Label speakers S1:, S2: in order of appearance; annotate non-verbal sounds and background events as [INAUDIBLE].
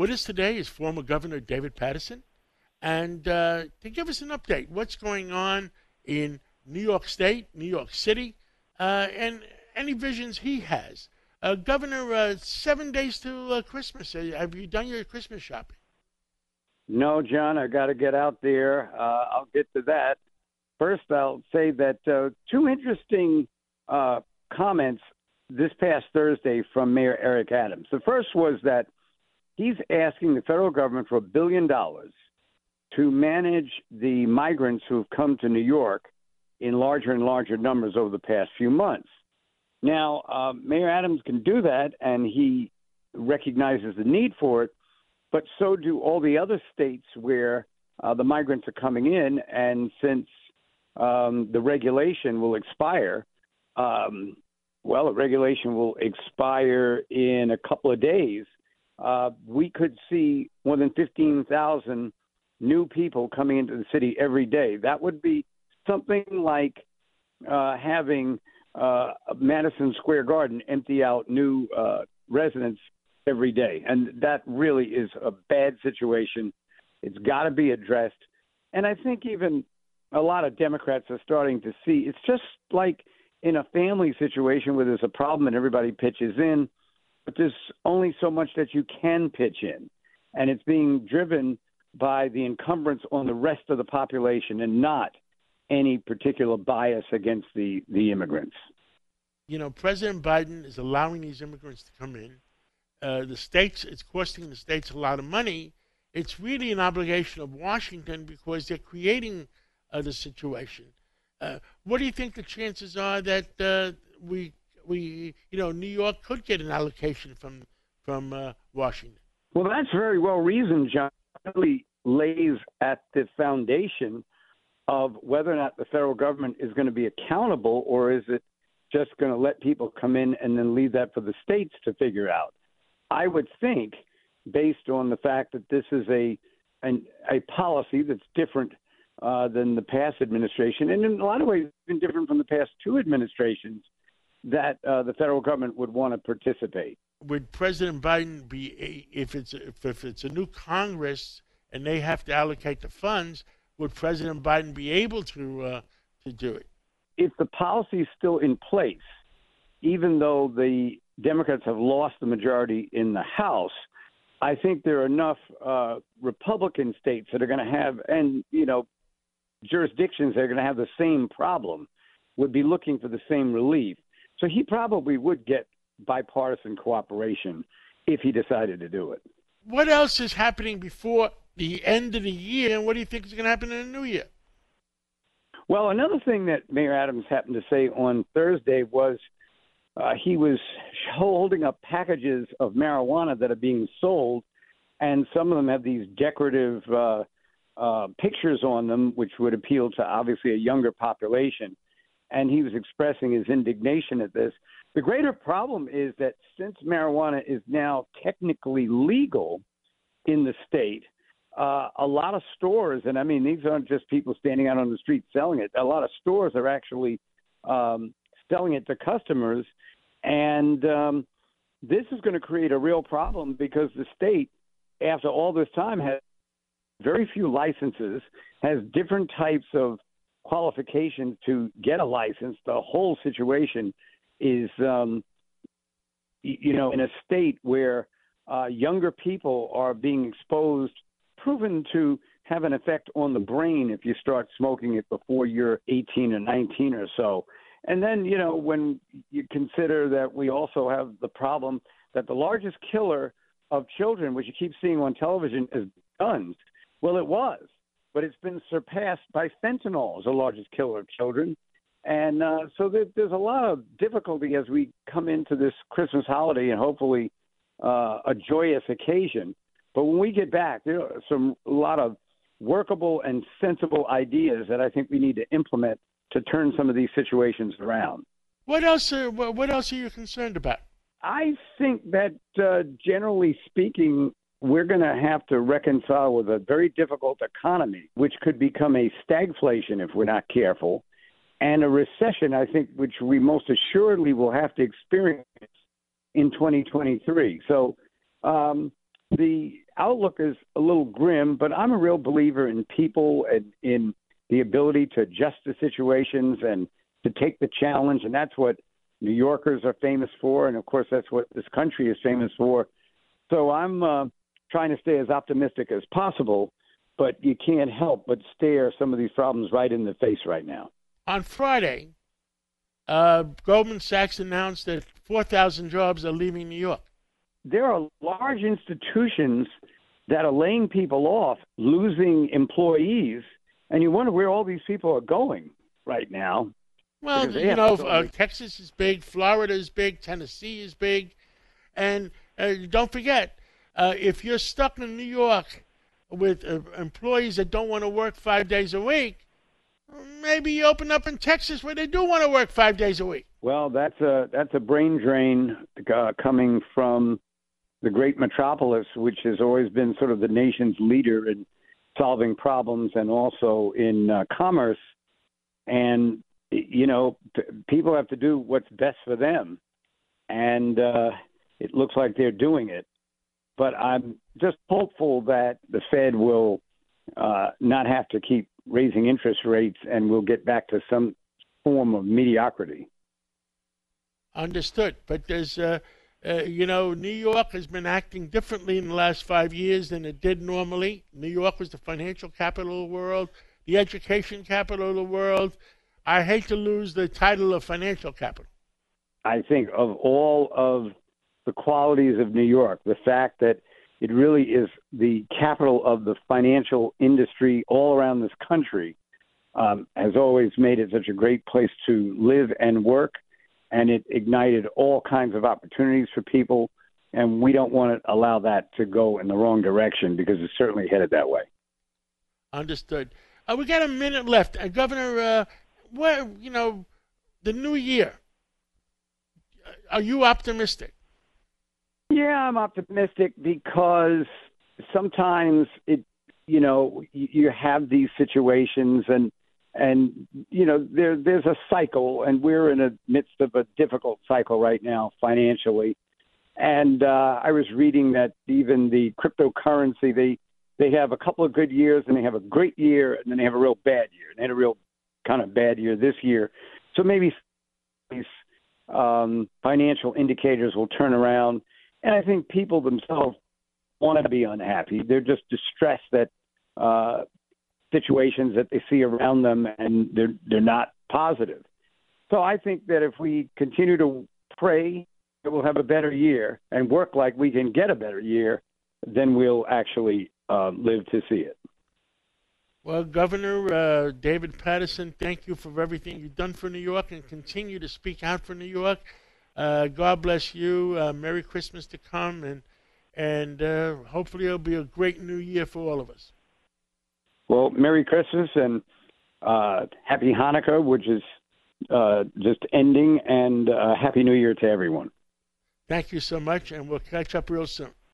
S1: With us today is former Governor David Paterson. and uh, to give us an update, what's going on in New York State, New York City, uh, and any visions he has. Uh, Governor, uh, seven days to uh, Christmas. Uh, have you done your Christmas shopping?
S2: No, John, I got to get out there. I'll get to that. First, I'll say that two interesting comments this past Thursday from Mayor Eric Adams. The first was that he's asking the federal government for a billion dollars to manage the migrants who have come to New York in larger and larger numbers over the past few months. Now, uh, Mayor Adams can do that, and he recognizes the need for it, but so do all the other states where uh, the migrants are coming in. And since um, the regulation will expire, um, well, the regulation will expire in a couple of days. Uh, we could see more than 15,000 new people coming into the city every day. That would be something like uh, having uh, Madison Square Garden empty out new uh, residents every day. And that really is a bad situation. It's got to be addressed. And I think even a lot of Democrats are starting to see it's just like in a family situation where there's a problem and everybody pitches in, but there's only so much that you can pitch in. And it's being driven by the encumbrance on the rest of the population and not any particular bias against the, the immigrants.
S1: You know, President Biden is allowing these immigrants to come in. Uh, the states, it's costing the states a lot of money. It's really an obligation of Washington because they're creating uh, the situation. Uh, what do you think the chances are that uh, we, we, you know, New York could get an allocation from from uh, Washington?
S2: Well, that's very well reasoned, John. Really lays at the foundation of whether or not the federal government is going to be accountable or is it just going to let people come in and then leave that for the states to figure out. I would think, based on the fact that this is a an, a policy that's different uh, than the past administration, and in a lot of ways, been different from the past two administrations, that uh, the federal government would want to participate.
S1: Would President Biden be, if it's if, if it's a new Congress and they have to allocate the funds? would President Biden be able to uh, to do it?
S2: If the policy is still in place, even though the Democrats have lost the majority in the House, I think there are enough uh, Republican states that are going to have, and you know, jurisdictions that are going to have the same problem, would be looking for the same relief. So he probably would get bipartisan cooperation if he decided to do it.
S1: What else is happening before the end of the year, and what do you think is going to happen in the new year?
S2: Well, another thing that Mayor Adams happened to say on Thursday was uh, he was [LAUGHS] holding up packages of marijuana that are being sold, and some of them have these decorative uh, uh, pictures on them, which would appeal to obviously a younger population. And he was expressing his indignation at this. The greater problem is that since marijuana is now technically legal in the state, uh, a lot of stores, and I mean, these aren't just people standing out on the street selling it. A lot of stores are actually um, selling it to customers, and um, this is going to create a real problem because the state, after all this time, has very few licenses, has different types of qualifications to get a license. The whole situation is, um, you know, in a state where uh, younger people are being exposed proven to have an effect on the brain if you start smoking it before you're 18 or 19 or so. And then, you know, when you consider that we also have the problem that the largest killer of children, which you keep seeing on television, is guns. Well, it was, but it's been surpassed by fentanyl as the largest killer of children. And uh, so there, there's a lot of difficulty as we come into this Christmas holiday and hopefully uh, a joyous occasion. But when we get back, there are some a lot of workable and sensible ideas that I think we need to implement to turn some of these situations around.
S1: What else? Are, what else are you concerned about?
S2: I think that uh, generally speaking, we're going to have to reconcile with a very difficult economy, which could become a stagflation if we're not careful, and a recession. I think which we most assuredly will have to experience in 2023. So um, the outlook is a little grim, but I'm a real believer in people and in the ability to adjust to situations and to take the challenge. And that's what New Yorkers are famous for. And of course, that's what this country is famous for. So I'm uh, trying to stay as optimistic as possible, but you can't help but stare some of these problems right in the face right now.
S1: On Friday, uh, Goldman Sachs announced that 4,000 jobs are leaving New York.
S2: There are large institutions that are laying people off, losing employees, and you wonder where all these people are going right now.
S1: Well, you know, uh, Texas is big, Florida is big, Tennessee is big, and uh, don't forget, uh, if you're stuck in New York with uh, employees that don't want to work five days a week, maybe you open up in Texas where they do want to work five days a week.
S2: Well, that's a that's a brain drain uh, coming from the great metropolis, which has always been sort of the nation's leader in solving problems and also in uh, commerce. And you know, p- people have to do what's best for them, and uh, it looks like they're doing it. But I'm just hopeful that the Fed will uh, not have to keep raising interest rates, and we'll get back to some form of mediocrity.
S1: Understood, but there's. Uh... Uh, you know, New York has been acting differently in the last five years than it did normally. New York was the financial capital of the world, the education capital of the world, I hate to lose the title of financial capital.
S2: I think of all of the qualities of New York, the fact that it really is the capital of the financial industry all around this country um, has always made it such a great place to live and work. And it ignited all kinds of opportunities for people. And we don't want to allow that to go in the wrong direction because it's certainly headed that way.
S1: Understood. Uh, we got a minute left. Uh, Governor, uh, well, you know, the new year. Are you optimistic?
S2: Yeah, I'm optimistic because sometimes it, you know, you have these situations and and you know there there's a cycle and we're in the midst of a difficult cycle right now financially and uh i was reading that even the cryptocurrency they they have a couple of good years and they have a great year and then they have a real bad year and they had a real kind of bad year this year. So maybe these um, financial indicators will turn around. And I think people themselves want to be unhappy. They're just distressed that uh, situations that they see around them and they're they're not positive. So I think that if we continue to pray that we'll have a better year and work like we can get a better year, then we'll actually uh, live to see it.
S1: Well, Governor uh, David Paterson, thank you for everything you've done for New York and continue to speak out for New York. Uh, God bless you. Uh, Merry Christmas to come, and and uh, hopefully it'll be a great New Year for all of us.
S2: Well, Merry Christmas and uh, Happy Hanukkah, which is uh, just ending, and Happy New Year to everyone.
S1: Thank you so much, and we'll catch up real soon.